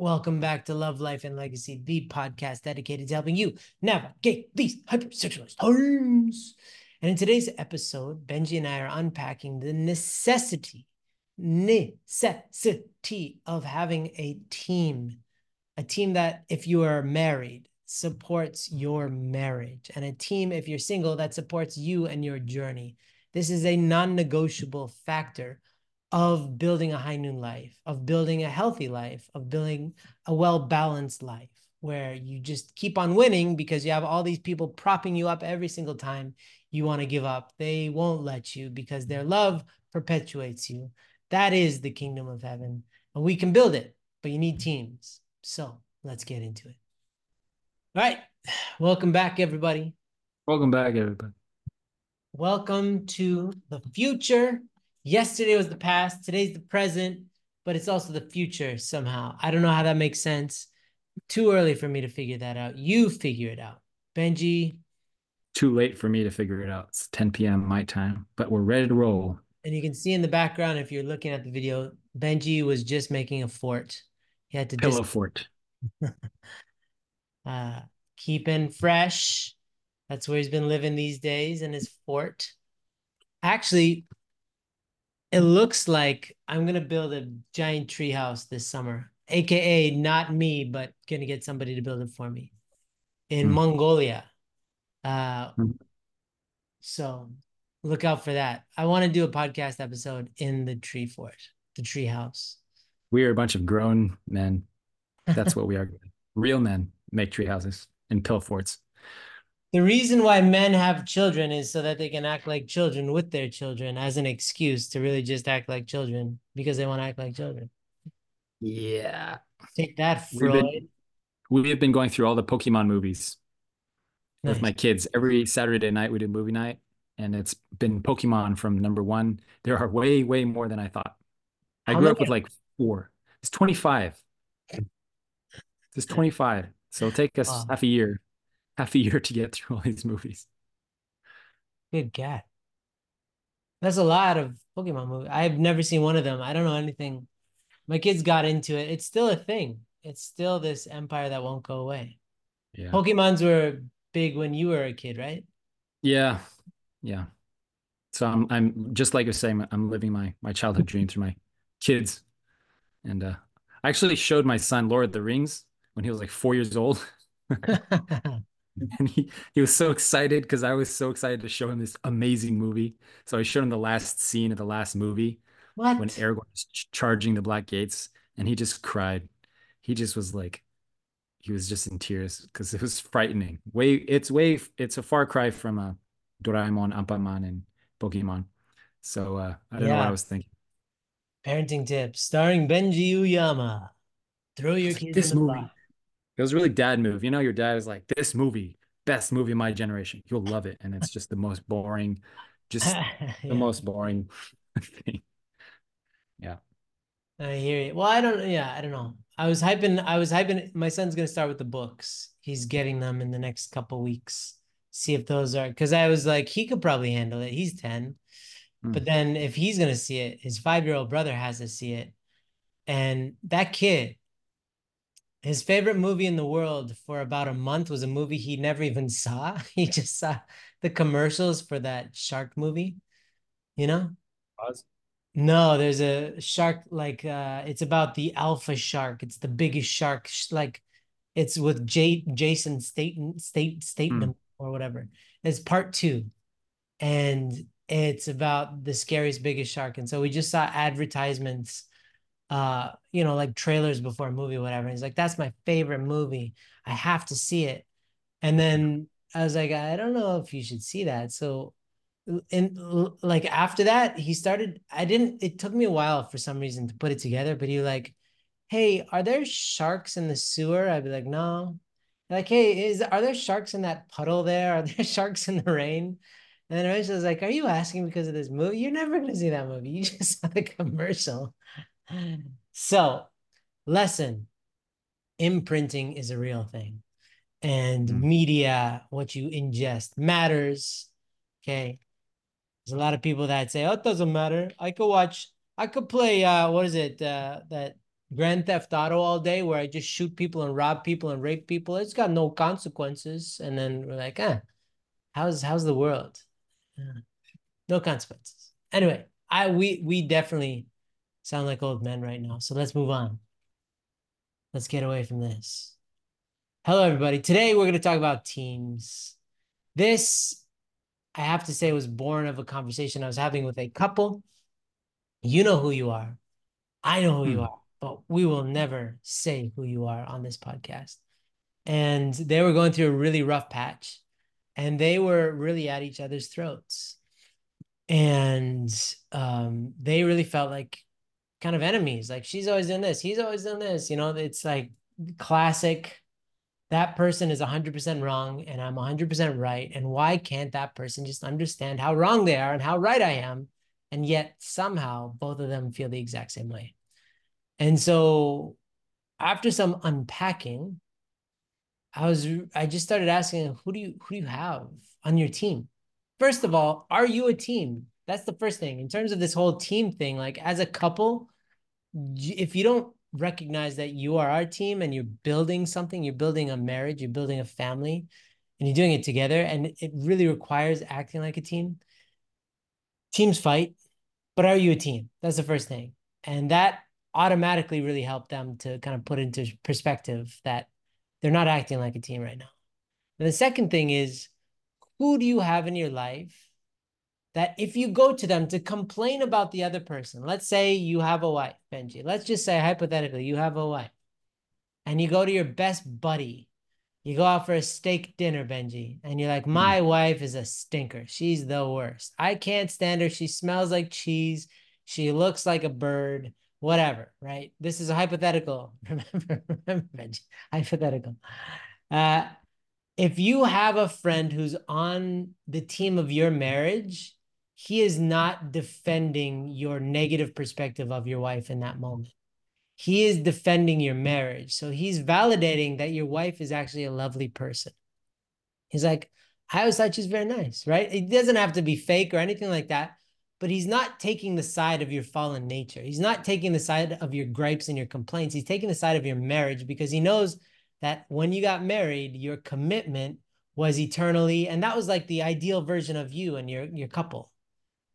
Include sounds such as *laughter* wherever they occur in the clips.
Welcome back to Love, Life, and Legacy, the podcast dedicated to helping you navigate these hypersexualized times. And in today's episode, Benjy and I are unpacking the necessity, necessity of having a team, a team that, if you are married, supports your marriage, and a team, if you're single, that supports you and your journey. This is a non negotiable factor of building a high noon life, of building a healthy life, of building a well balanced life where you just keep on winning because you have all these people propping you up every single time you want to give up. They won't let you because their love perpetuates you. That is the kingdom of heaven. And we can build it, but you need teams. So let's get into it. All right. *sighs* Welcome back, everybody. Welcome back, everybody. Welcome to the future yesterday was the past, today's the present, but it's also the future somehow. I don't know how that makes sense. Too early for me to figure that out. You figure it out. Benjy. Too late for me to figure it out. It's 10 p.m. my time, but we're ready to roll. And you can see in the background, if you're looking at the video, Benjy was just making a fort. He had to pillow dis- fort. *laughs* uh, keeping fresh. That's where he's been living these days in his fort. Actually, it looks like I'm gonna build a giant tree house this summer, aka not me, but gonna get somebody to build it for me in mm. Mongolia. Uh, mm. so look out for that. I want to do a podcast episode in the tree fort, the tree house. We are a bunch of grown men. That's *laughs* what we are. Real men make tree houses and pill forts the reason why men have children is so that they can act like children with their children as an excuse to really just act like children because they want to act like children. Yeah. Take that, Freud. We've been, we have been going through all the Pokemon movies nice. with my kids. Every Saturday night we do movie night, and it's been Pokemon from number one. There are way, way more than I thought. I How grew up with like four. It's 25. It's 25. So it'll take us wow. half a year half a year to get through all these movies. Good God. That's a lot of Pokemon movies. I've never seen one of them. I don't know anything. My kids got into it. It's still a thing. It's still this empire that won't go away. Yeah. Pokemons were big when you were a kid, right? Yeah. Yeah. So I'm I'm just like I was saying, I'm living my my childhood *laughs* dream through my kids. And uh I actually showed my son Lord of the Rings when he was like four years old. *laughs* *laughs* *laughs* and he he was so excited because I was so excited to show him this amazing movie. So I showed him the last scene of the last movie what? when Aragorn was ch- charging the Black Gates, and he just cried. He just was like, he was just in tears because it was frightening. Way it's way it's a far cry from a uh, Doraemon, Anpanman, and Pokemon. So uh, I don't yeah. know what I was thinking. Parenting tips starring Benjy Uyama. Throw your kids this in the movie. It was really dad move. You know, your dad is like, "This movie, best movie of my generation. You'll love it," and it's just the most boring, just *laughs* yeah. the most boring *laughs* thing. Yeah. I hear you. Well, I don't. Yeah, I don't know. I was hyping. I was hyping. My son's gonna start with the books. He's getting them in the next couple weeks. See if those are because I was like, he could probably handle it. He's ten, mm. but then if he's gonna see it, his five year old brother has to see it, and that kid his favorite movie in the world for about a month was a movie he never even saw. *laughs* He just saw the commercials for that shark movie. You know? No, there's a shark like uh it's about the alpha shark. It's the biggest shark like it's with J- Jason Statham state statement mm. or whatever. It's part 2. And it's about the scariest biggest shark and so we just saw advertisements uh, you know, like trailers before a movie, whatever. And he's like, that's my favorite movie. I have to see it. And then I was like, I don't know if you should see that. So, and like after that, he started. I didn't. It took me a while for some reason to put it together. But he like, hey, are there sharks in the sewer? I'd be like, no. Like, hey, is are there sharks in that puddle there? Are there *laughs* sharks in the rain? And then I was like, are you asking because of this movie? You're never gonna see that movie. You *laughs* just saw the commercial. So, lesson imprinting is a real thing, and mm. media, what you ingest, matters. Okay. There's a lot of people that say, oh, it doesn't matter. I could watch, I could play, uh, what is it? Uh, that Grand Theft Auto all day where I just shoot people and rob people and rape people. It's got no consequences. And then we're like, eh, how's how's the world? Yeah. No consequences. Anyway, I we we definitely sound like old men right now. So let's move on. Let's get away from this. Hello, everybody. Today we're going to talk about teams. This, I have to say, was born of a conversation I was having with a couple. You know who you are. I know who hmm. you are, but we will never say who you are on this podcast. And they were going through a really rough patch and they were really at each other's throats. And um, they really felt like kind of enemies. Like she's always done this, he's always done this. You know, it's like classic. That person is 100% wrong and I'm 100% right. And why can't that person just understand how wrong they are and how right I am? And yet somehow both of them feel the exact same way. And so after some unpacking, I was I just started asking who do you who do you have on your team? First of all, are you a team? That's the first thing. In terms of this whole team thing, like as a couple, if you don't recognize that you are our team and you're building something, you're building a marriage, you're building a family, and you're doing it together, and it really requires acting like a team. Teams fight, but are you a team? That's the first thing. And that automatically really helped them to kind of put into perspective that they're not acting like a team right now. And the second thing is who do you have in your life that if you go to them to complain about the other person, let's say you have a wife, Benjy, let's just say hypothetically, you have a wife, and you go to your best buddy, you go out for a steak dinner, Benjy, and you're like, hmm. my mm. wife is a stinker. She's the worst. I can't stand her. She smells like cheese. She looks like a bird, whatever, right? This is a hypothetical. *laughs* Remember, remember, Benjy, hypothetical. Uh, if you have a friend who's on the team of your marriage he is not defending your negative perspective of your wife in that moment. He is defending your marriage. So he's validating that your wife is actually a lovely person. He's like, I always thought she's very nice, right? It doesn't have to be fake or anything like that, but he's not taking the side of your fallen nature. He's not taking the side of your gripes and your complaints. He's taking the side of your marriage because he knows that when you got married, your commitment was eternally, and that was like the ideal version of you and your your couple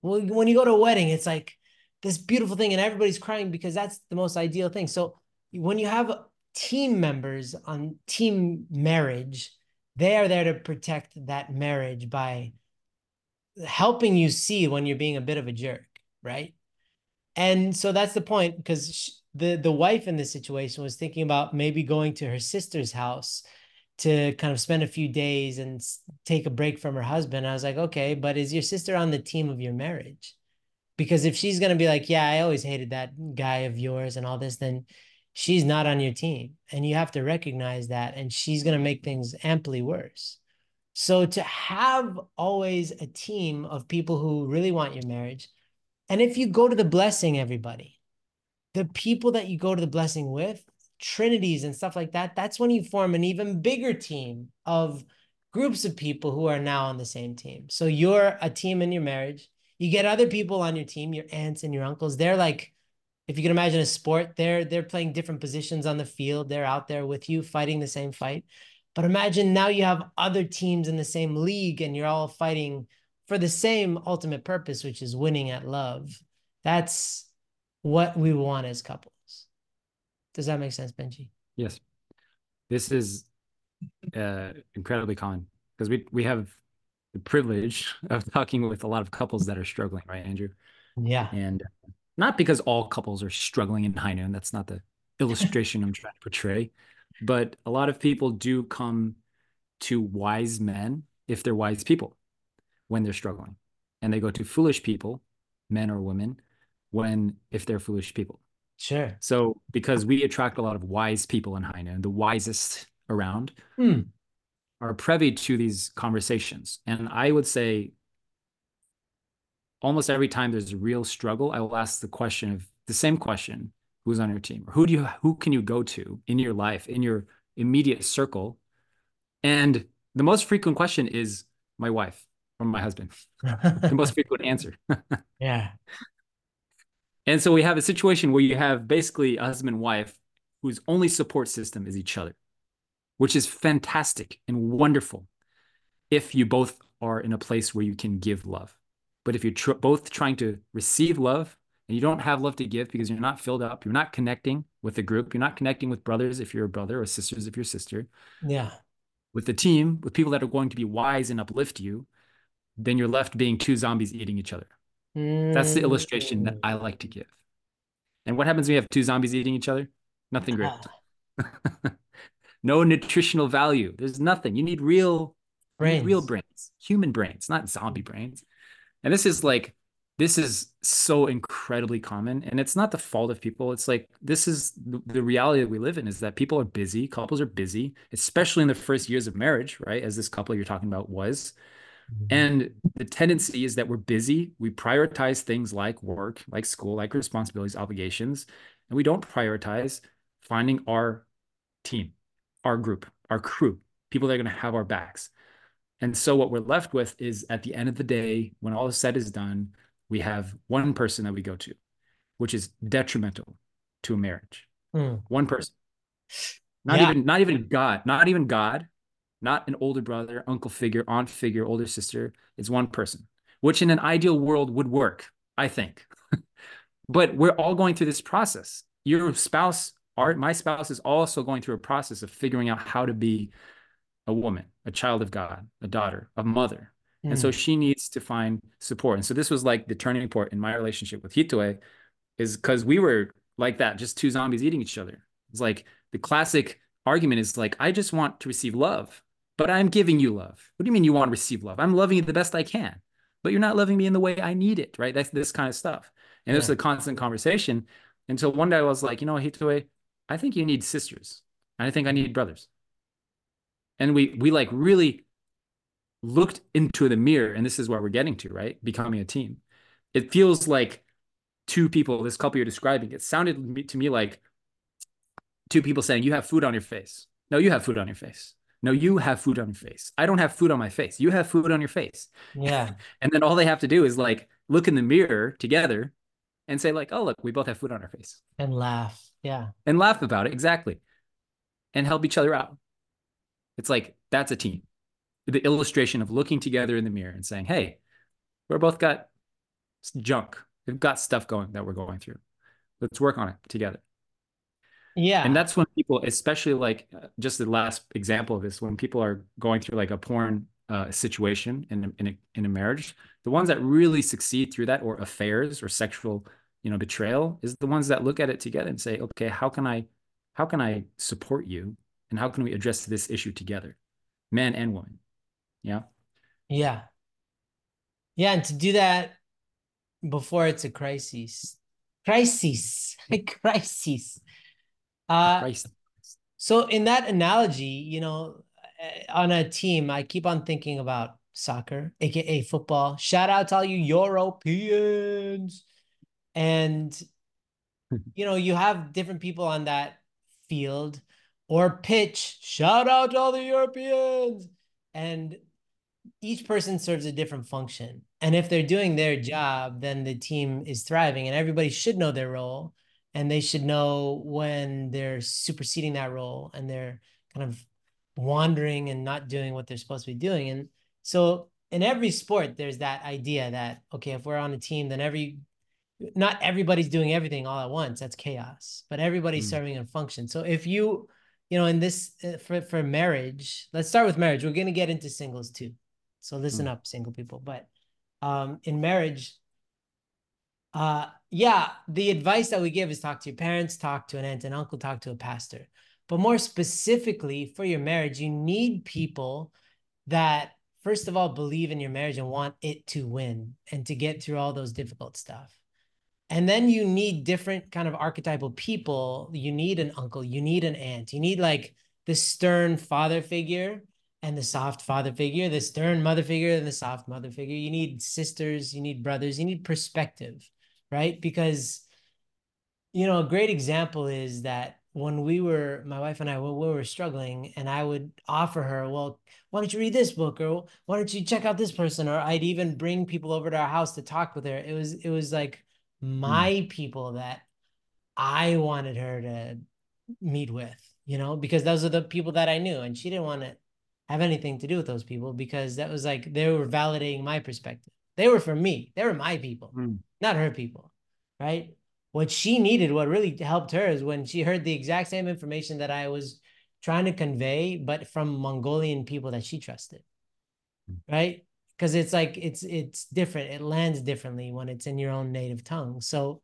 when you go to a wedding, it's like this beautiful thing, and everybody's crying because that's the most ideal thing. So when you have team members on team marriage, they are there to protect that marriage by helping you see when you're being a bit of a jerk, right? And so that's the point because the the wife in this situation was thinking about maybe going to her sister's house to kind of spend a few days and take a break from her husband. I was like, okay, but is your sister on the team of your marriage? Because if she's going to be like, yeah, I always hated that guy of yours and all this, then she's not on your team. And you have to recognize that. And she's going to make things amply worse. So to have always a team of people who really want your marriage, and if you go to the blessing, everybody, the people that you go to the blessing with trinities and stuff like that, that's when you form an even bigger team of groups of people who are now on the same team. So you're a team in your marriage. You get other people on your team, your aunts and your uncles. They're like, if you can imagine a sport, they're they're playing different positions on the field. They're out there with you fighting the same fight. But imagine now you have other teams in the same league and you're all fighting for the same ultimate purpose, which is winning at love. That's what we want as couples. Does that make sense, Benjy? Yes. This is uh, incredibly common because we we have the privilege of talking with a lot of couples that are struggling, right, Andrew? Yeah. And not because all couples are struggling in high noon. That's not the *laughs* illustration I'm trying to portray. But a lot of people do come to wise men if they're wise people when they're struggling. And they go to foolish people, men or women, when if they're foolish people. Sure. So because we attract a lot of wise people in Noon, the wisest around, hmm. are privy to these conversations. And I would say almost every time there's a real struggle, I will ask the question of the same question, who's on your team? Or who do you who can you go to in your life, in your immediate circle? And the most frequent question is my wife or my husband. *laughs* the most frequent answer. *laughs* yeah. And so we have a situation where you have basically a husband and wife whose only support system is each other, which is fantastic and wonderful if you both are in a place where you can give love. But if you're tr- both trying to receive love and you don't have love to give because you're not filled up, you're not connecting with the group, you're not connecting with brothers if you're a brother or sisters if you're a sister. Yeah. With the team, with people that are going to be wise and uplift you, then you're left being two zombies eating each other. Mm. That's the illustration that I like to give. And what happens when you have two zombies eating each other? Nothing great. *laughs* no nutritional value. There's nothing. You need real brains. Need real brains, human brains, not zombie brains. And this is like this is so incredibly common and it's not the fault of people it's like this is the, reality that we live in is that people are busy couples are busy especially in the first years of marriage right as this couple you're talking about was. And the tendency is that we're busy we prioritize things like work like school like responsibilities obligations and we don't prioritize finding our team our group our crew people that are going to have our backs and so what we're left with is at the end of the day when all is said is done we have one person that we go to, which is detrimental to a marriage. Mm. One person. Not yeah. even not even God, not even God, not an older brother, uncle figure, aunt figure, older sister. It's one person, which in an ideal world would work, I think. *laughs* but we're all going through this process. Your spouse, our, my spouse is also going through a process of figuring out how to be a woman, a child of God, a daughter, a mother, Mm. And so mm. she needs to find support. And so this was like the turning point in my relationship with Hitoe is because we were like that, just two zombies eating each other. It's like the classic argument is like, I just want to receive love, but I'm giving you love. What do you mean you want to receive love? I'm loving you the best I can, but you're not loving me in the way I need it, right? That's this kind of stuff. And yeah. this is a constant conversation until one day I was like, you know, Hitoe, I think you need sisters. And I think I need brothers. And we we like really looked into the mirror, and this is where we're getting to, right? Becoming a team. It feels like two people, this couple you're describing, it sounded to me like two people saying, You have food on your face. No, you have food on your face. No, you have food on your face. I don't have food on my face. You have food on your face. Yeah. *laughs* and then all they have to do is like look in the mirror together and say, like, oh, look, we both have food on our face. And laugh. Yeah. And laugh about it. Exactly. And help each other out. It's like that's a team the illustration of looking together in the mirror and saying, hey, we're both got junk. We've got stuff going that we're going through. Let's work on it together. Yeah. And that's when people, especially like just the last example of this, when people are going through like a porn uh, situation in a, in a in a marriage, the ones that really succeed through that, or affairs, or sexual, you know, betrayal, is the ones that look at it together and say, okay, how can I, how can I support you, and how can we address this issue together, man and woman. Yeah. Yeah. Yeah. And to do that before it's a crisis. Crisis. A *laughs* crisis. Uh. So in that analogy, you know, eh, on a team, I keep on thinking about soccer, aka football. Shout out to all you Europeans. And *laughs* you know, you have different people on that field or pitch. Shout out to all the Europeans. And each person serves a different function. And if they're doing their job, then the team is thriving and everybody should know their role and they should know when they're superseding that role and they're kind of wandering and not doing what they're supposed to be doing. And so in every sport, there's that idea that, okay, if we're on a team, then every not everybody's doing everything all at once. That's chaos, but everybody's mm. serving a function. So if you, you know, in this uh, for for marriage, let's start with marriage. We're going to get into singles too. So listen mm. up, single people. But um, in marriage, uh, yeah, the advice that we give is talk to your parents, talk to an aunt and uncle, talk to a pastor. But more specifically for your marriage, you need people that first of all believe in your marriage and want it to win and to get through all those difficult stuff. And then you need different kind of archetypal people. You need an uncle, you need an aunt, you need like the stern father figure and the soft father figure, the stern mother figure and the soft mother figure. You need sisters, you need brothers, you need perspective, right? Because, you know, a great example is that when we were, my wife and I, when we were struggling, and I would offer her, well, why don't you read this book, or why don't you check out this person, or I'd even bring people over to our house to talk with her. It was, it was like my mm. people that I wanted her to meet with, you know, because those are the people that I knew. And she didn't want to have anything to do with those people because that was like they were validating my perspective. They were for me, they were my people, mm. not her people. Right. What she needed, what really helped her is when she heard the exact same information that I was trying to convey, but from Mongolian people that she trusted. Mm. Right. Because it's like it's it's different. It lands differently when it's in your own native tongue. So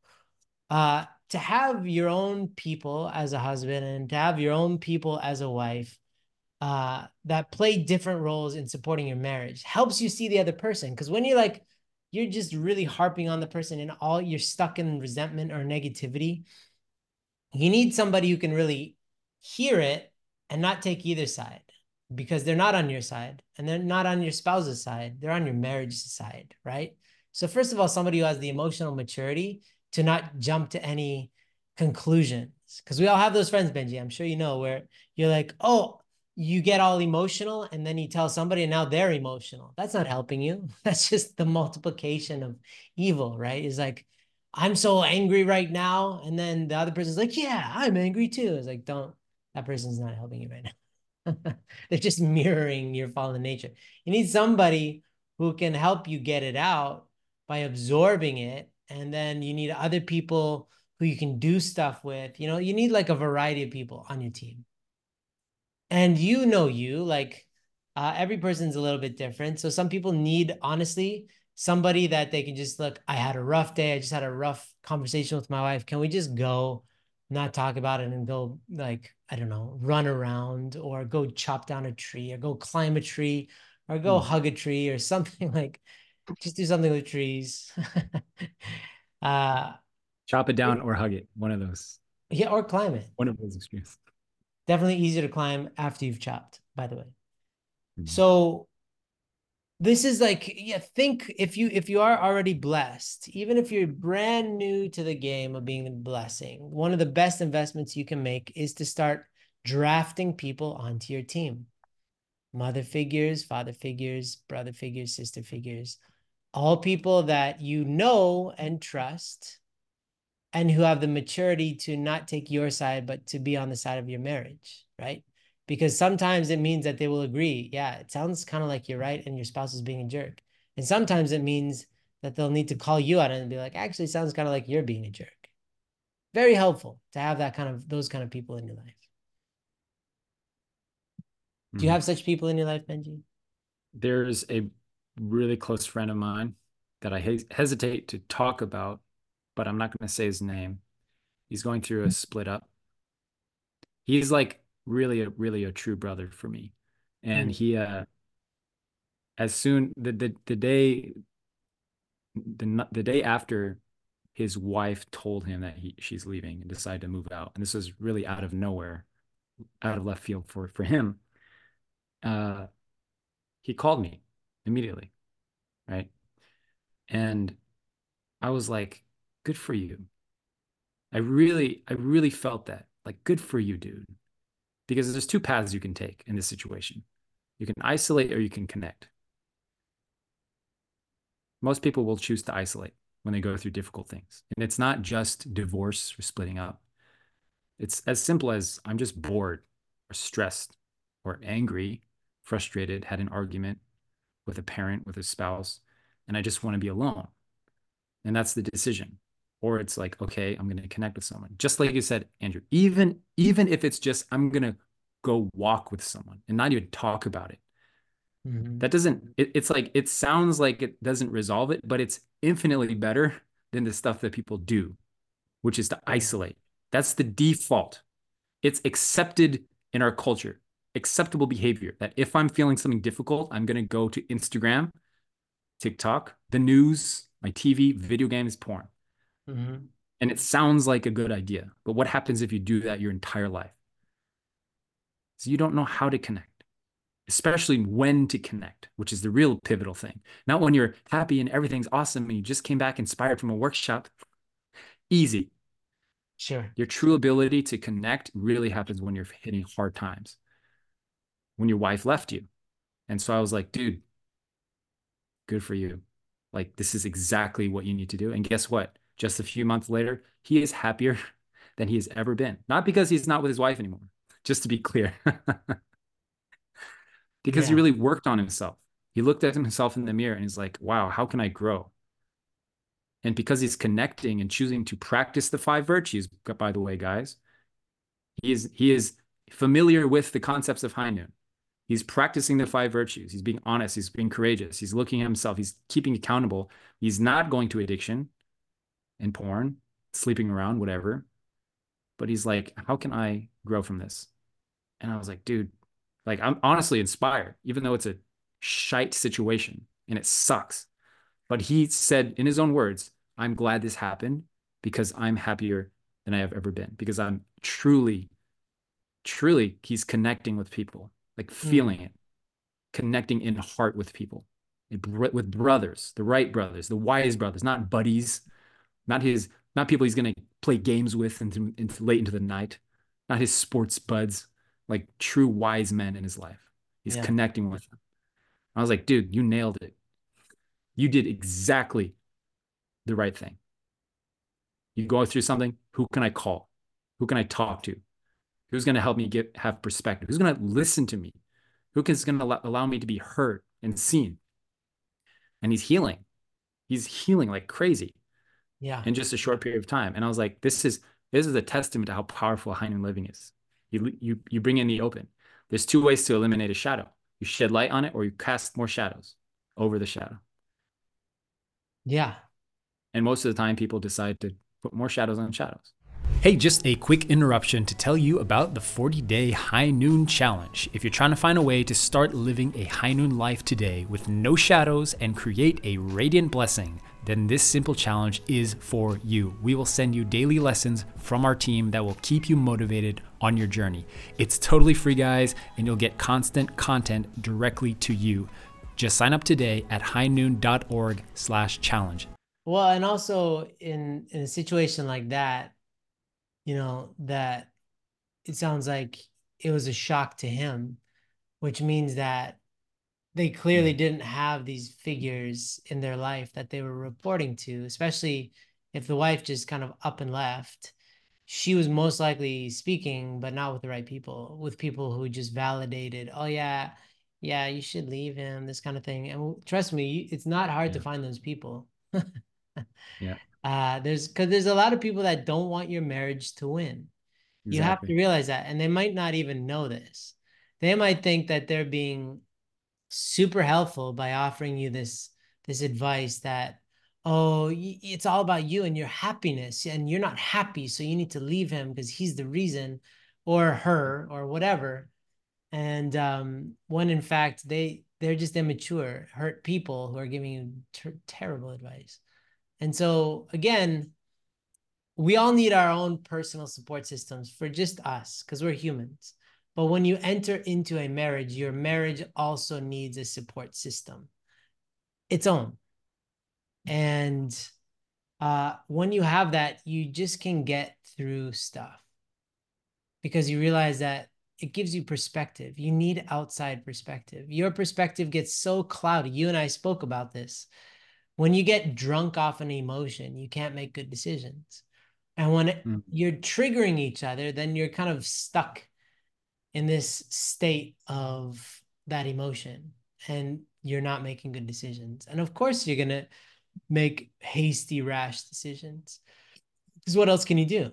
uh to have your own people as a husband and to have your own people as a wife uh, that play different roles in supporting your marriage helps you see the other person. Because when you're like you're just really harping on the person and all you're stuck in resentment or negativity you need somebody who can really hear it and not take either side because they're not on your side and they're not on your spouse's side. They're on your marriage side right? So first of all somebody who has the emotional maturity to not jump to any conclusions. Because we all have those friends benjy i'm sure you know where you're like oh you get all emotional and then you tell somebody and now they're emotional. That's not helping you. *laughs* That's just the multiplication of evil right? Is like i'm so angry right now and then the other person's like yeah i'm angry too. It's like don't that person's not helping you right now. *laughs* They're just mirroring your fallen nature. You need somebody who can help you get it out by absorbing it and then you need other people who you can do stuff with. You know you need like a variety of people on your team and you know you like uh, every person's a little bit different so some people need honestly somebody that they can just look i had a rough day i just had a rough conversation with my wife can we just go not talk about it and go like i don't know run around or go chop down a tree or go climb a tree or go mm. hug a tree or *laughs* something like just do something with trees. *laughs* uh, Chop it down or hug it. One of those. Yeah, or climb it. One of those extremes. Definitely easier to climb after you've chopped, by the way. Mm-hmm. So this is like yeah think if you if you are already blessed even if you're brand new to the game of being a blessing one of the best investments you can make is to start drafting people onto your team mother figures father figures brother figures sister figures all people that you know and trust and who have the maturity to not take your side but to be on the side of your marriage right? Because sometimes it means that they will agree yeah it sounds kind of like you're right and your spouse is being a jerk. And sometimes it means that they'll need to call you out and be like actually sounds kind of like you're being a jerk. Very helpful to have that kind of those kind of people in your life. Do you hmm. have such people in your life benjy? There's a really close friend of mine that I he- hesitate to talk about, but I'm not going to say his name. He's going through a mm-hmm. split up. He's like really a really a true brother for me. And mm. he uh as soon the the, the day the the day after his wife told him that he she's leaving and decided to move out and this was really out of nowhere out of left field for for him uh he called me immediately. Right. And I was like, good for you. I really, I really felt that. Like, good for you, dude. Because there's two paths you can take in this situation. You can isolate or you can connect. Most people will choose to isolate when they go through difficult things. And it's not just divorce or splitting up. It's as simple as I'm just bored or stressed or angry, frustrated, had an argument, with a parent, with a spouse, and I just want to be alone. And that's the decision. Or it's like, okay, I'm going to connect with someone. Just like you said, Andrew, even even if it's just I'm going to go walk with someone and not even talk about it. Mm-hmm. That doesn't it, it's like it sounds like it doesn't resolve it, but it's infinitely better than the stuff that people do, which is to isolate. That's the default. It's accepted in our culture acceptable behavior that if I'm feeling something difficult, I'm going to go to Instagram, TikTok, the news, my TV, video games, porn. Mm-hmm. And it sounds like a good idea. But what happens if you do that your entire life? So you don't know how to connect, especially when to connect, which is the real pivotal thing. Not when you're happy and everything's awesome and you just came back inspired from a workshop. Easy. Sure. Your true ability to connect really happens when you're hitting hard times when your wife left you. And so I was like, dude, good for you. Like, this is exactly what you need to do. And guess what? Just a few months later, he is happier *laughs* than he has ever been. Not because he's not with his wife anymore, *laughs* just to be clear. *laughs* because yeah. he really worked on himself. He looked at himself in the mirror and he's like, wow, how can I grow? And because he's connecting and choosing to practice the five virtues, by the way, guys, he is he is familiar with the concepts of high noon. He's practicing the five virtues. He's being honest. He's being courageous. He's looking at himself. He's keeping accountable. He's not going to addiction and porn, sleeping around, whatever. But he's like, how can I grow from this? And I was like, dude, like I'm honestly inspired, even though it's a shite situation and it sucks. But he said in his own words, I'm glad this happened because I'm happier than I have ever been because I'm truly, truly, he's connecting with people, like hmm. feeling mm. it, connecting in heart with people, with brothers, the right brothers, the wise brothers, not buddies, not his, not people he's going to play games with into, into late into the night, not his sports buds, like true wise men in his life. He's yeah. connecting with them. I was like, dude, you nailed it. You did exactly the right thing. You go through something, who can I call? Who can I talk to? Who's going to help me get have perspective? Who's going to listen to me? Who is going to allow me to be heard and seen? And he's healing. He's healing like crazy. Yeah. In just a short period of time. And I was like, this is this is a testament to how powerful high noon living is. You you you bring in the open. There's two ways to eliminate a shadow. You shed light on it or you cast more shadows over the shadow. Yeah. And most of the time people decide to put more shadows on shadows. Hey, just a quick interruption to tell you about the 40 day high noon challenge. If you're trying to find a way to start living a high noon life today with no shadows and create a radiant blessing, then this simple challenge is for you. We will send you daily lessons from our team that will keep you motivated on your journey. It's totally free, guys, and you'll get constant content directly to you. Just sign up today at highnoon.org slash challenge. Well, and also in in a situation like that, you know, that it sounds like it was a shock to him, which means that they clearly didn't have these figures in their life that they were reporting to, especially if the wife just kind of up and left. She was most likely speaking, but not with the right people, with people who just validated, oh, yeah, yeah, you should leave him, this kind of thing. And trust me, it's not hard yeah. to find those people. yeah. *laughs* Uh, there's because there's a lot of people that don't want your marriage to win. Exactly. You have to realize that. And they might not even know this. They might think that they're being super helpful by offering you this this advice that oh it's all about you and your happiness and you're not happy so you need to leave him because he's the reason or her or whatever. And um when in fact they they're just immature hurt people who are giving you ter- terrible advice. And so again we all need our own personal support systems for just us because we're humans but when you enter into a marriage, your marriage also needs a support system, its own. And uh, when you have that, you just can get through stuff because you realize that it gives you perspective. You need outside perspective. Your perspective gets so cloudy. You and I spoke about this. When you get drunk off an emotion, you can't make good decisions. And when mm-hmm. you're triggering each other, then you're kind of stuck in this state of that emotion and you're not making good decisions. And of course, you're going to make hasty, rash decisions. Because what else can you do?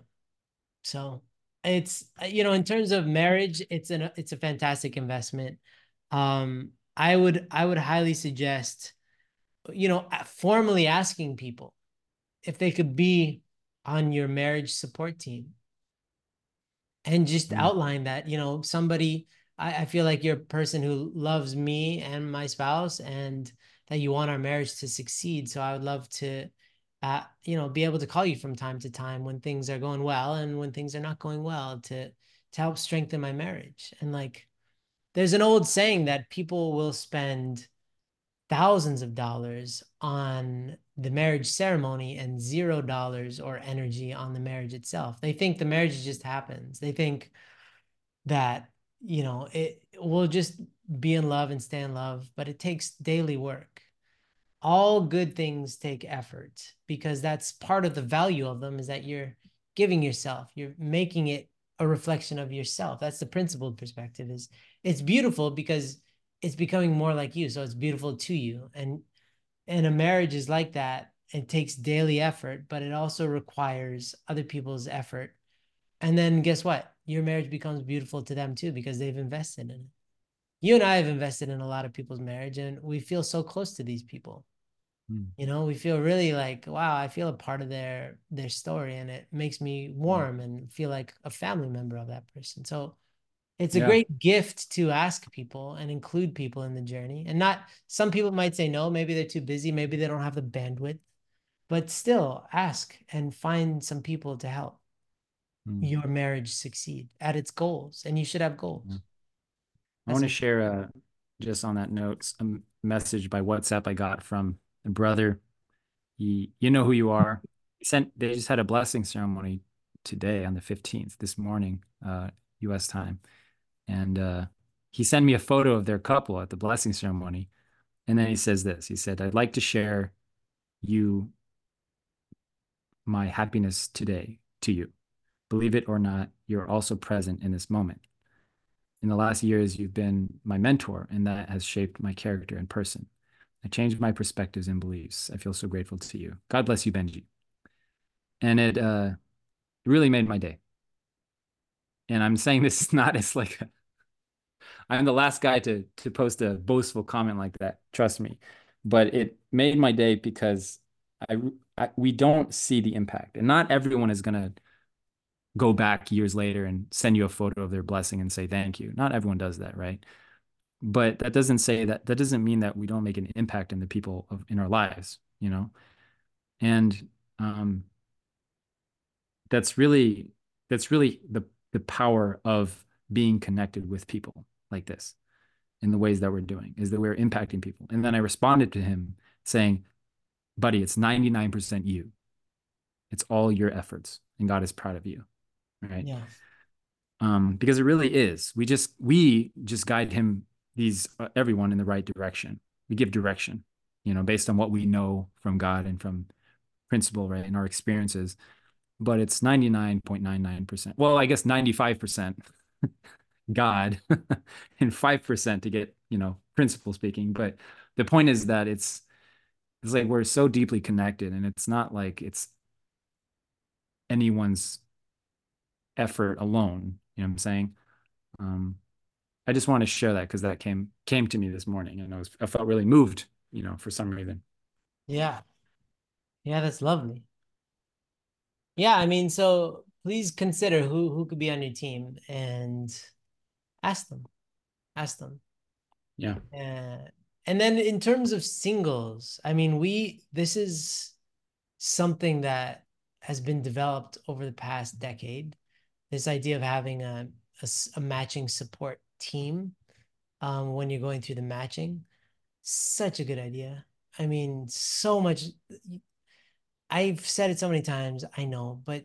So it's you know in terms of marriage it's an it's a fantastic investment um i would i would highly suggest you know formally asking people if they could be on your marriage support team and just mm. outline that you know somebody I, I feel like you're a person who loves me and my spouse and that you want our marriage to succeed so i would love to uh, you know be able to call you from time to time when things are going well and when things are not going well to to help strengthen my marriage and like there's an old saying that people will spend thousands of dollars on the marriage ceremony and zero dollars or energy on the marriage itself. They think the marriage just happens. They think that, you know, it will just be in love and stay in love, but it takes daily work. all good things take effort because that's part of the value of them is that you're giving yourself you're making it a reflection of yourself that's the principled perspective is it's beautiful because it's becoming more like you so it's beautiful to you and and a marriage is like that it takes daily effort but it also requires other people's effort and then guess what your marriage becomes beautiful to them too because they've invested in it you and I have invested in a lot of people's marriage and we feel so close to these people. Mm. You know, we feel really like, wow, I feel a part of their their story and it makes me hmm. warm and feel like a family member of that person. So it's a yeah. great gift to ask people and include people in the journey. And not some people might say no, maybe they're too busy, maybe they don't have the bandwidth, but still ask and find some people to help mm. your marriage succeed at its goals. And you should have goals. Hmm. I want to share a, uh, just on that note a message by WhatsApp I got from a brother. He, you know who you are. He sent. They just had a blessing ceremony today on the fifteenth, this morning, uh, U.S. time, and uh, he sent me a photo of their couple at the blessing ceremony, and then he says this. He said, "I'd like to share you my happiness today to you. Believe it or not, you're also present in this moment in the last years, you've been my mentor, and that has shaped my character and person. I changed my perspectives and beliefs. I feel so grateful to you. God bless you, Benjy. And it uh, really made my day. And I'm saying this *laughs* not as like i I'm the last guy to to post a boastful comment like that. Trust me, but it made my day because I, I we don't see the impact, and not everyone is gonna go back years later and send you a photo of their blessing and say thank you. Not everyone does that, right? But that doesn't say that that doesn't mean that we don't make an impact in the people of in our lives, you know? And um that's really that's really the the power of being connected with people like this in the ways that we're doing is that we're impacting people. And then I responded to him saying, buddy, it's 99% you. It's all your efforts and God is proud of you right? Yeah. Um, because it really is. We just we just guide him these uh, everyone in the right direction. We give direction, you know, based on what we know from God and from principle, right, and our experiences. But it's ninety nine point nine nine percent. Well, I guess ninety five percent *laughs* God *laughs* and five percent to get you know principle speaking. But the point is that it's it's like we're so deeply connected, and it's not like it's anyone's effort alone. You know what I'm saying? Um, I just want to share that because that came came to me this morning, and I was I felt really moved. You know, for some reason. Yeah, yeah, that's lovely. Yeah, I mean, so please consider who who could be on your team and ask them, ask them. Yeah. Uh, and then in terms of singles, I mean, we this is something that has been developed over the past decade this idea of having a, a, a matching support team um, when you're going through the matching such a good idea i mean so much i've said it so many times i know but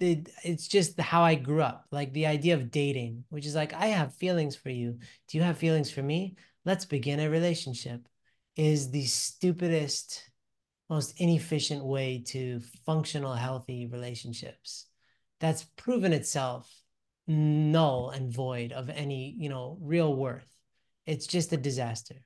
it, it's just how i grew up like the idea of dating which is like i have feelings for you do you have feelings for me let's begin a relationship is the stupidest most inefficient way to functional healthy relationships that's proven itself null and void of any, you know, real worth. It's just a disaster.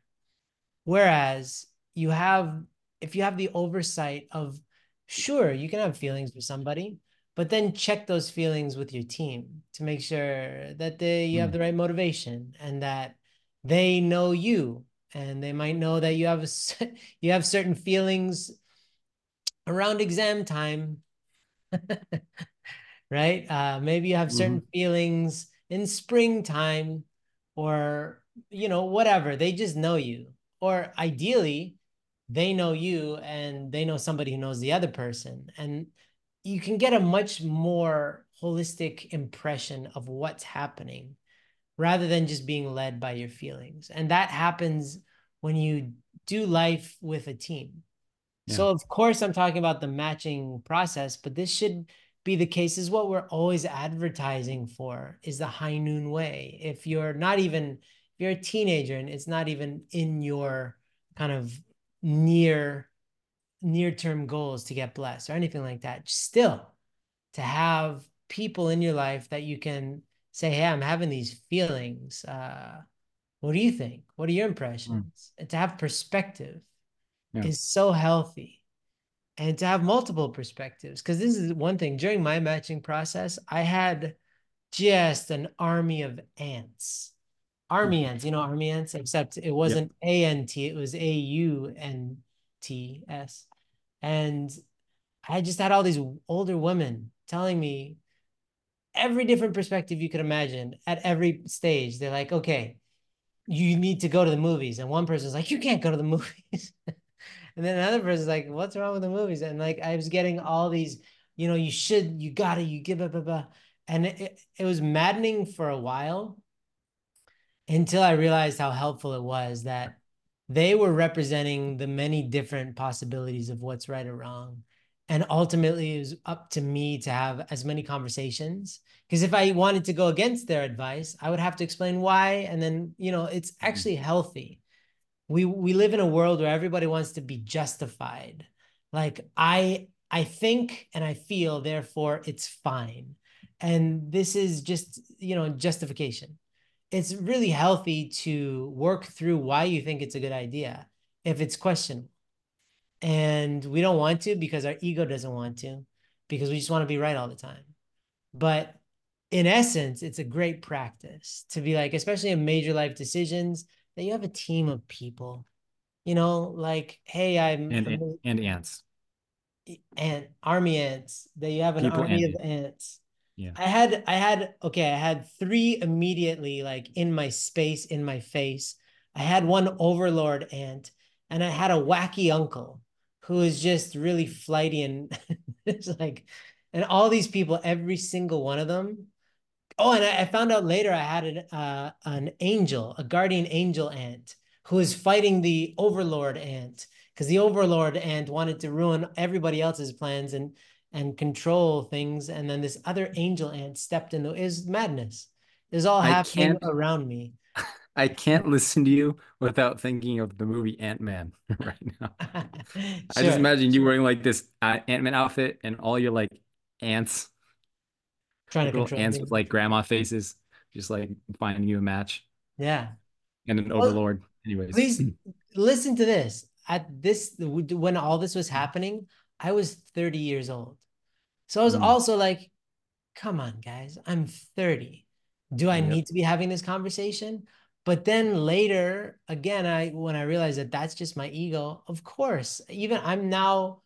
Whereas you have, if you have the oversight of, sure, you can have feelings for somebody, but then check those feelings with your team to make sure that they you have hmm. the right motivation and that they know you and they might know that you have a, *laughs* you have certain feelings around exam time *laughs* right? Uh, maybe you have certain mm-hmm. feelings in springtime or, you know, whatever. They just know you. Or ideally, they know you and they know somebody who knows the other person. And you can get a much more holistic impression of what's happening rather than just being led by your feelings. And that happens when you do life with a team. Yeah. So, of course, I'm talking about the matching process, but this should be the case is what we're always advertising for is the high noon way. If you're not even if you're a teenager and it's not even in your kind of near near term goals to get blessed or anything like that. Still, to have people in your life that you can say, "Hey, I'm having these feelings. Uh, what do you think? What are your impressions?" Mm. And to have perspective yeah. is so healthy, and to have multiple perspectives. Because this is one thing during my matching process, I had just an army of ants. Army ants, you know, army ants, except it wasn't A N T, it was A U N T S. And I just had all these older women telling me every different perspective you could imagine at every stage. They're like, okay, you need to go to the movies. And one person's like, you can't go to the *laughs* movies. and then another person's like, what's wrong with the movies? And like, I was getting all these, you know, you should, you gotta, you give up, blah, blah. And it, it was maddening for a while until I realized how helpful it was that they were representing the many different possibilities of what's right or wrong. And ultimately, it was up to me to have as many conversations. Because if I wanted to go against their advice, I would have to explain why. And then, you know, it's mm-hmm. actually healthy. We we live in a world where everybody wants to be justified. Like I I think and I feel, therefore it's fine. And this is just, you know, justification it's really healthy to work through why you think it's a good idea if it's questionable. And we don't want to because our ego doesn't want to, because we just want to be right all the time. But in essence, it's a great practice to be like, especially in major life decisions, that you have a team of people. You know, like, hey, I'm and and, and ants. And army ants. That you have an people army of ants yeah. I had I had okay, I had three immediately like in my space, in my face. I had one overlord ant, and I had a wacky uncle who is just really flighty and *laughs* it's like, and all these people, every single one of them. Oh, and I, I found out later I had an uh, an angel, a guardian angel ant, who is fighting the overlord ant because the overlord ant wanted to ruin everybody else's plans and and control things. And then this other angel ant stepped in. Is madness. Is all happening around me. *laughs* I can't listen to you without thinking of the movie Ant Man *laughs* right now. sure. *laughs* I just imagine you wearing like this uh, Ant Man outfit and all your like ants, trying to control ants with like grandma faces, just like finding you a match. Yeah, and an well, overlord. Anyways, please *clears throat* listen to this. At this, when all this was happening, I was 30 years old. So I was mm. also like, come on, guys, I'm 30. Do I yep. need to be having this conversation? But then later, again, I when I realized that that's just my ego, of course, even I'm now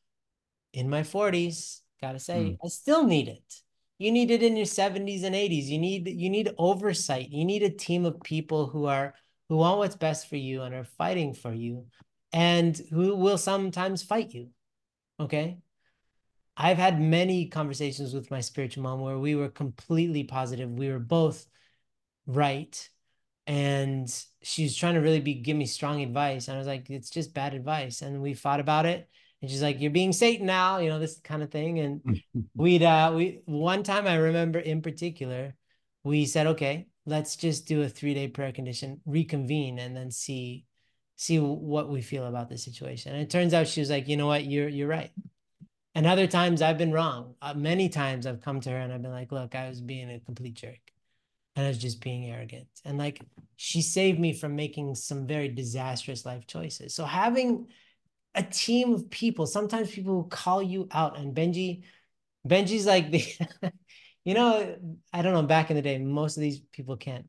in my 40s, gotta say, mm. I still need it. You need it in your 70s and 80s. You need you need oversight. You need a team of people who are who want what's best for you and are fighting for you and who will sometimes fight you. Okay. I've had many conversations with my spiritual mom where we were completely positive. We were both right. And she was trying to really be give me strong advice. And I was like, it's just bad advice. And we fought about it. And she's like, You're being Satan now, you know, this kind of thing. And *laughs* we'd uh we one time I remember in particular, we said, okay, let's just do a three-day prayer condition, reconvene, and then see see what we feel about the situation. And it turns out she was like, you know what, you're you're right. And other times I've been wrong. Uh, many times I've come to her and I've been like, look, I was being a complete jerk and I was just being arrogant. And like she saved me from making some very disastrous life choices. So having a team of people, sometimes people will call you out. And Benjy, Benjy's like *laughs* the, you know, I don't know, back in the day, most of these people can't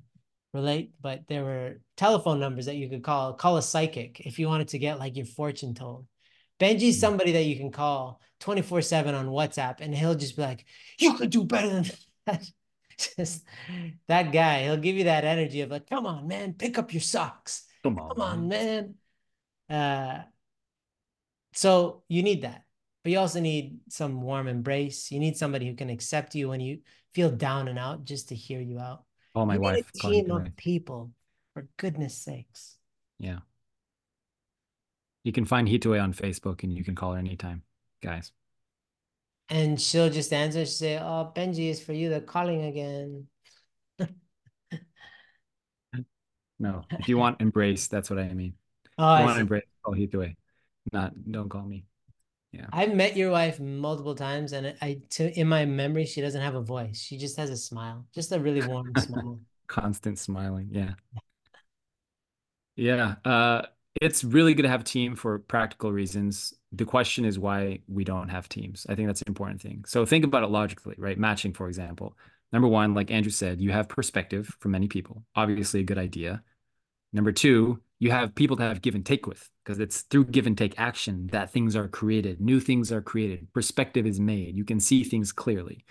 relate, but there were telephone numbers that you could call, call a psychic if you wanted to get like your fortune told. Benjy's somebody that you can call 24 7 on WhatsApp and he'll just be like, you could do better than that. *laughs* just that guy, he'll give you that energy of like, come on, man, pick up your socks. Come on, come on, man. Uh, so you need that, but you also need some warm embrace. You need somebody who can accept you when you feel down and out, just to hear you out. Oh, my you wife. a team of people, for goodness sakes. Yeah. You can find Hitue on Facebook and you can call her anytime, guys. And she'll just answer, she'll say, Oh, Benjy is for you. They're calling again. *laughs* no, if you want embrace, that's what I mean. Oh, I want see. embrace, call Hitue. not don't call me. Yeah. I've met your wife multiple times, and I, to in my memory, she doesn't have a voice. She just has a smile, just a really warm *laughs* smile. Constant smiling. Yeah. Yeah. Uh, it's really good to have a team for practical reasons. The question is why we don't have teams. I think that's an important thing. So think about it logically, right? Matching, for example. Number one, like Andrew said, you have perspective for many people. Obviously, a good idea. Number two, you have people to have give and take with because it's through give and take action that things are created, new things are created, perspective is made. You can see things clearly.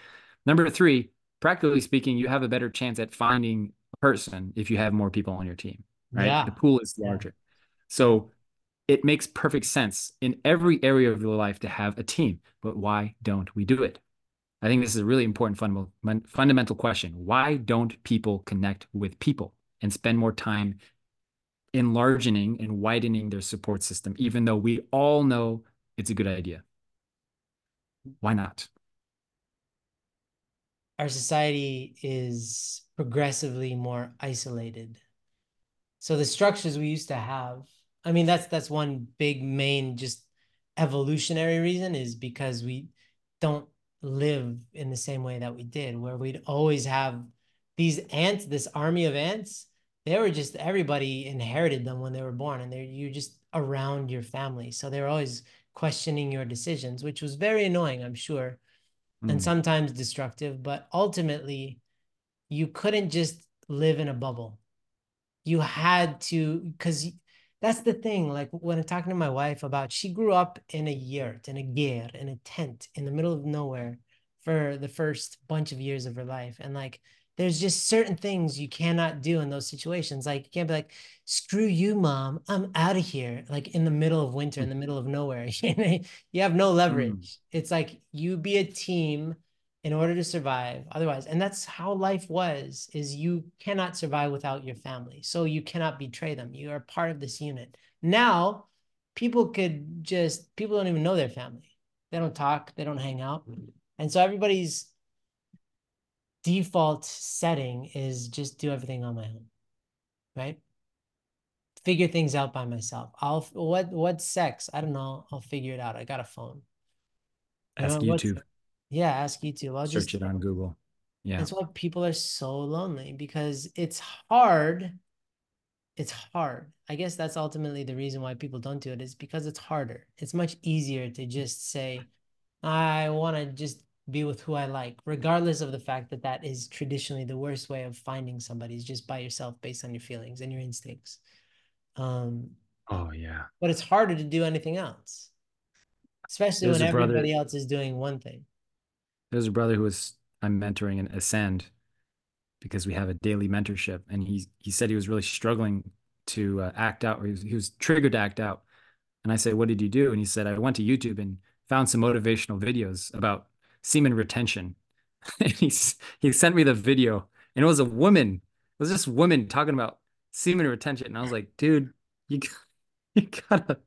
Number three, practically speaking, you have a better chance at finding a person if you have more people on your team, right? Yeah. The pool is larger. Yeah. So it makes perfect sense in every area of your life to have a team. But why don't we do it? I think this is a really important fundamental fundamental question. Why don't people connect with people and spend more time enlarging and widening their support system, even though we all know it's a good idea? Why not? Our society is progressively more isolated. So the structures we used to have, I mean, that's that's one big main just evolutionary reason is because we don't live in the same way that we did, where we'd always have these ants, this army of ants. They were just everybody inherited them when they were born, and they're you just around your family. So they were always questioning your decisions, which was very annoying, I'm sure, mm. and sometimes destructive. But ultimately, you couldn't just live in a bubble. You had to, because that's the thing. Like when I'm talking to my wife about, she grew up in a yurt, in a ger, in a tent in the middle of nowhere for the first bunch of years of her life. And like, there's just certain things you cannot do in those situations. Like you can't be like, screw you, mom, I'm out of here. Like in the middle of winter, in the middle of nowhere, *laughs* you have no leverage. Mm. It's like you be a team in order to survive otherwise. And that's how life was is you cannot survive without your family. So you cannot betray them. You are part of this unit. Now people could just people don't even know their family. They don't talk they don't hang out. And so everybody's default setting is just do everything on my own right? Figure things out by myself. I'll what what sex? I don't know. I'll figure it out. I got a phone. Ask youtube yeah, ask you YouTube. I'll just Search just it on Google. Yeah. That's why people are so lonely because it's hard. It's hard. I guess that's ultimately the reason why people don't do it is because it's harder. It's much easier to just say, I want to just be with who I like, regardless of the fact that that is traditionally the worst way of finding somebody is just by yourself based on your feelings and your instincts. Um, oh, yeah. But it's harder to do anything else, especially There's when everybody brother... else is doing one thing there's a brother who was I'm mentoring in Ascend because we have a daily mentorship, and he he said he was really struggling to uh, act out, or he was, he was triggered to act out. And I said, "What did you do?" And he said, "I went to YouTube and found some motivational videos about semen retention." *laughs* and he he sent me the video, and it was a woman. It was this woman talking about semen retention, and I was like, "Dude, you *laughs* you gotta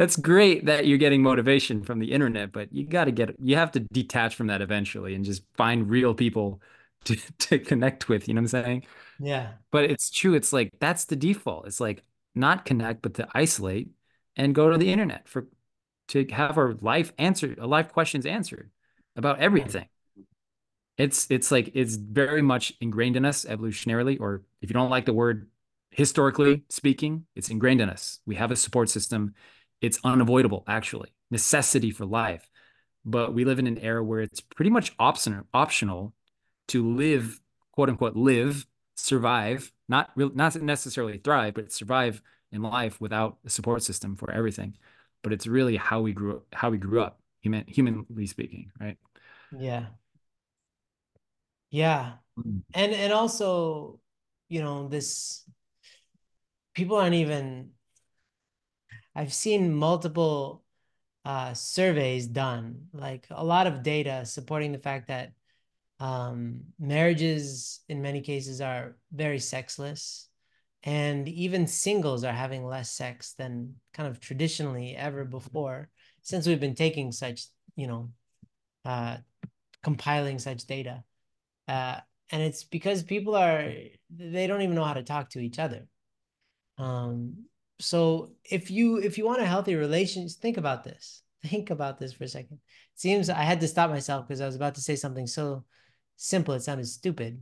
that's great that you're getting motivation from the internet, but you got to get you have to detach from that eventually and just find real people *laughs* to to connect with, you know what I'm saying? Yeah. But it's true, it's like that's the default. It's like not connect but to isolate and go to the internet for to have our life answered, our life questions answered about everything. It's it's like it's very much ingrained in us evolutionarily or if you don't like the word historically speaking, it's ingrained in us. We have a support system it's unavoidable actually necessity for life. But we live in an era where it's pretty much optional optional to live quote unquote live survive not real not necessarily thrive but survive in life without a support system for everything. But it's really how we grew up how we grew up human humanly speaking right? Yeah. Yeah. Mm. and and also you know this people aren't even I've seen multiple uh, surveys done, like a lot of data supporting the fact that um, marriages in many cases are very sexless. And even singles are having less sex than kind of traditionally ever before, since we've been taking such, you know, uh, compiling such data. Uh, and it's because people are, they don't even know how to talk to each other. Um, so if you if you want a healthy relationship, think about this. *laughs* Think about this for a second. It seems I had to stop myself because I was about to say something so simple it sounded stupid.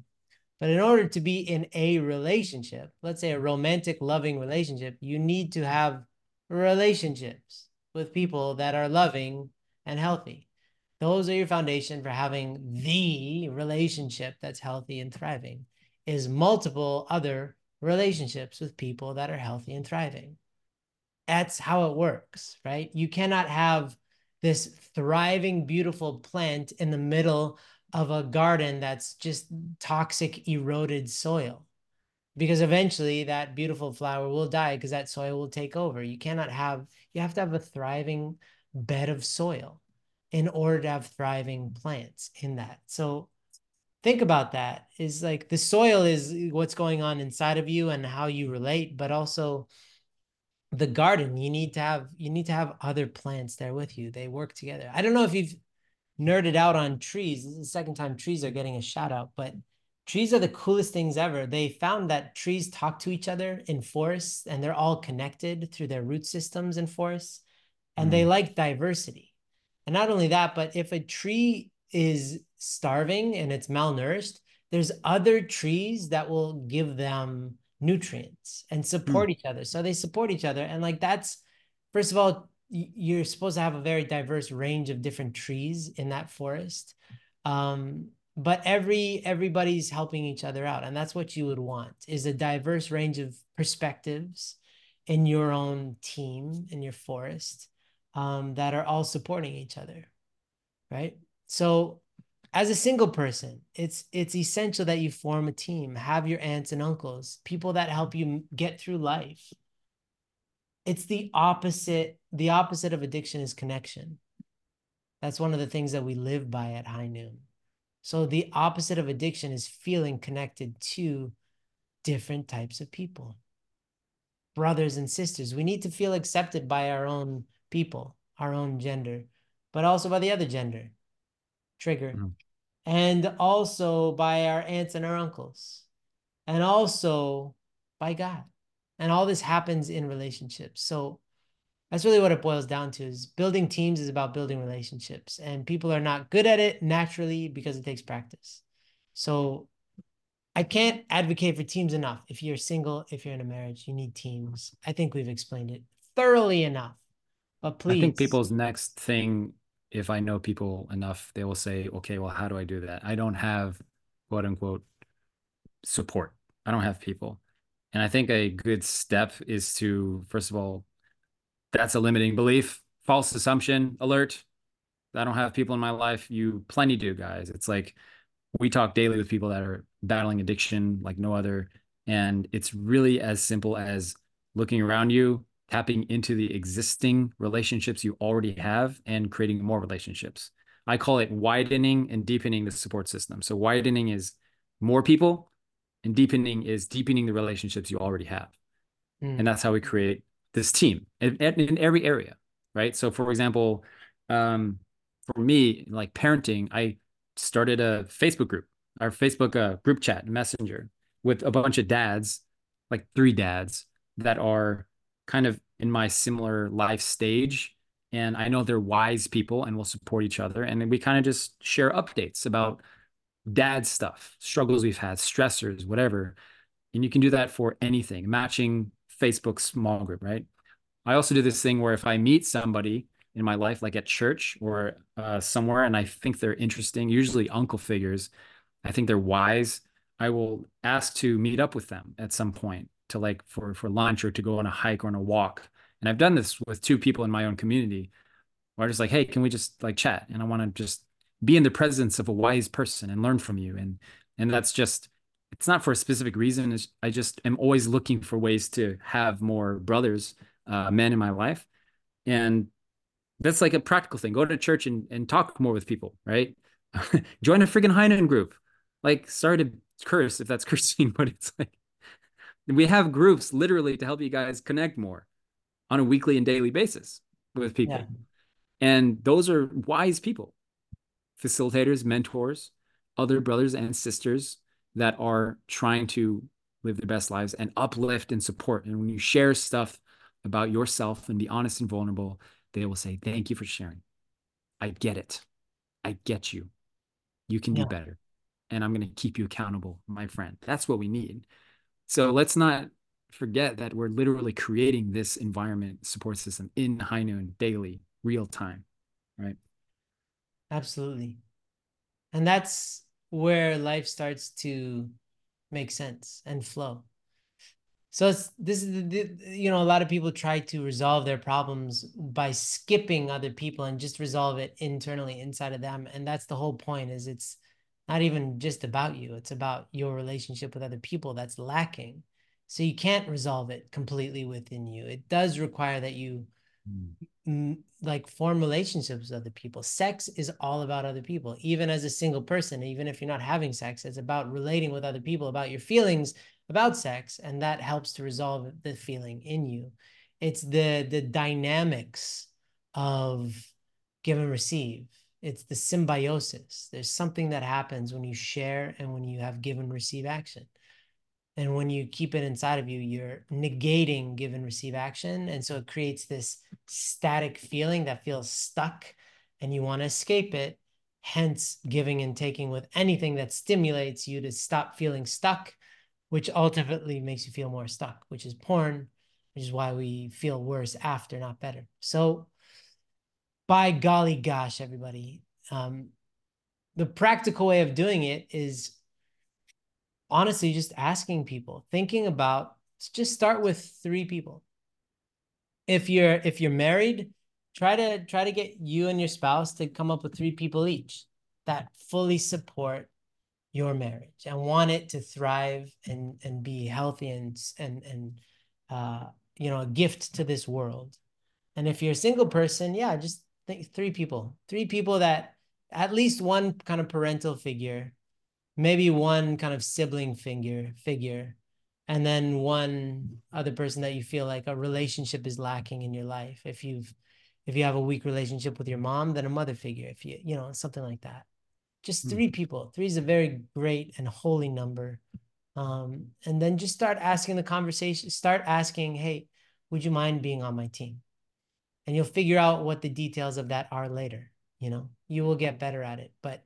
But in order to be in a relationship, let's say a romantic, loving relationship, you need to have relationships with people that are loving and healthy. Those are your foundation for having the relationship that's healthy and thriving is multiple other relationships with people that are healthy and thriving. That's how it works, right? You cannot have this thriving, beautiful plant in the middle of a garden that's just toxic, eroded soil. Because eventually that beautiful flower will die because that soil will take over. You cannot have, you have to have a thriving bed of soil in order to have thriving plants in that. So think about that is like the soil is what's going on inside of you and how you relate, but also the garden you need to have you need to have other plants there with you they work together i don't know if you've nerded out on trees. This is the second time trees are getting a shout out, but trees are the coolest things ever. They found that trees talk to each other in forests and they're all connected through their root systems in forests and mm. they like diversity. And not only that, but if a tree is starving and it's malnourished, there's other trees that will give them nutrients and support mm. each other. So they support each other. And like that's, first of all, you're supposed to have a very diverse range of different trees in that forest um, but every everybody's helping each other out and that's what you would want is a diverse range of perspectives in your own team in your forest um, that are all supporting each other right so as a single person it's it's essential that you form a team have your aunts and uncles people that help you get through life. It's the opposite the opposite of addiction is connection. That's one of the things that we live by at high noon. So the opposite of addiction is feeling connected to different types of people. Brothers and sisters we need to feel accepted by our own people our own gender but also by the other gender trigger. Mm. and also by our aunts and our uncles. And also by god. And all this happens in relationships. So that's really what it boils down to is building teams is about building relationships. And people are not good at it naturally because it takes practice. So i can't advocate for teams enough. If you're single if you're in a marriage you need teams. I think we've explained it thoroughly enough. But please i think people's next thing if i know people enough they will say okay well how do i do that i don't have quote unquote support i don't have people and I think a good step is to, first of all, that's a limiting belief, false assumption alert. I don't have people in my life. You plenty do, guys. It's like we talk daily with people that are battling addiction like no other. And it's really as simple as looking around you, tapping into the existing relationships you already have, and creating more relationships. I call it widening and deepening the support system. So, widening is more people and deepening is deepening the relationships you already have mm. and that's how we create this team in, in, every area right so for example um, for me like parenting i started a facebook group our facebook uh, group chat messenger with a bunch of dads like three dads that are kind of in my similar life stage and i know they're wise people and will support each other and we kind of just share updates about dad stuff, struggles we've had, stressors, whatever. And you can do that for anything, matching Facebook small group, right? I also do this thing where if I meet somebody in my life, like at church or uh, somewhere, and I think they're interesting, usually uncle figures, I think they're wise, I will ask to meet up with them at some point to like for for lunch or to go on a hike or on a walk. And I've done this with two people in my own community where I'm just like, hey, can we just like chat? And I want to just be in the presence of a wise person and learn from you. And and that's just it's not for a specific reason. It's, i just am always looking for ways to have more brothers uh, men in my life. And that's like a practical thing. Go to church and, and talk more with people right? *laughs* Join a high noon group. Like sorry to curse if that's *laughs* cursing but it's like we have groups literally to help you guys connect more on a weekly and daily basis with people yeah. and those are wise people facilitators, mentors, other brothers and sisters that are trying to live their best lives and uplift and support. And when you share stuff about yourself and be honest and vulnerable, they will say, Thank you for sharing. I get it. I get you. You can yeah. do better. And I'm going to keep you accountable, my friend. That's what we need. So let's not forget that we're literally creating this environment support system in high noon daily, real time. Right. Absolutely. And that's where life starts to make sense and flow. So this is the, you know a lot of people try to resolve their problems by skipping other people and just resolve it internally inside of them and that's the whole point is it's not even just about you it's about your relationship with other people that's lacking. So you can't resolve it completely within you. It does require that you mm. like form relationships with other people. Sex is all about other people. Even as a single person even if you're not having sex it's about relating with other people about your feelings about sex and that helps to resolve the feeling in you. It's the the dynamics of give and receive it's the symbiosis. There's something that happens when you share and when you have give and receive action. And when you keep it inside of you you're negating give and receive action. And so it creates this static feeling that feels stuck and you want to escape it hence giving and taking with anything that stimulates you to stop feeling stuck which ultimately makes you feel more stuck, which is porn, which is why we feel worse after, not better. So, by golly gosh, everybody, um, the practical way of doing it is honestly just asking people, thinking about just start with three people. If you're if you're married, try to try to get you and your spouse to come up with three people each that fully support your marriage and want it to thrive and and be healthy and and and uh you know a gift to this world and if you're a single person yeah just think three people three people that at least one kind of parental figure maybe one kind of sibling figure figure and then one other person that you feel like a relationship is lacking in your life if you've if you have a weak relationship with your mom then a mother figure if you you know something like that just hmm. three people. Three is a very great and holy number. Um, and then just start asking the conversation, start asking, hey, would you mind being on my team? And you'll figure out what the details of that are later. You know, you will get better at it. But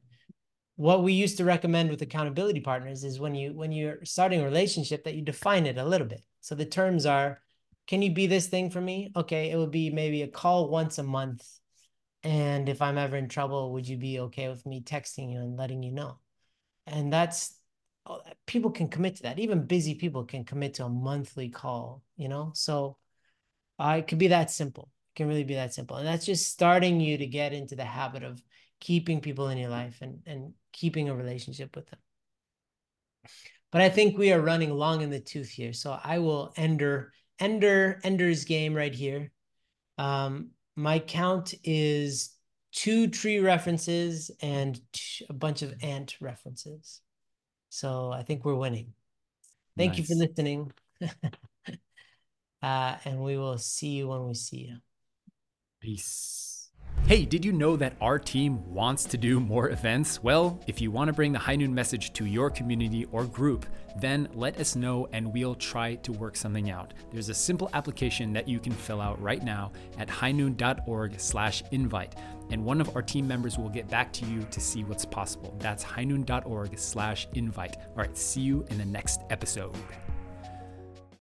what we used to recommend with accountability partners is when you when you're starting a relationship that you define it a little bit. So the terms are, can you be this thing for me? Okay, it would be maybe a call once a month and if I'm ever in trouble, would you be okay with me texting you and letting you know? And that's oh, people can commit to that. Even busy people can commit to a monthly call, you know? So uh, it could be that simple. Can really be that simple. And that's just starting you to get into the habit of keeping people in your life and, and keeping a relationship with them. But I think we are running long in the tooth here. So I will ender, ender, ender's game right here. Um, my count is two tree references and a bunch of ant references. So I think we're winning. Thank nice. you for listening. *laughs* uh, and we will see you when we see you. Peace. Hey, did you know that our team wants to do *laughs* more events? Well, if you want to bring the High Noon message to your community or group, then let us know and we'll try to work something out. There's a simple application that you can fill out right now at highnoon.org/invite, and one of our team members will get back to you to see what's possible. That's highnoon.org/invite. All right, see you in the next episode.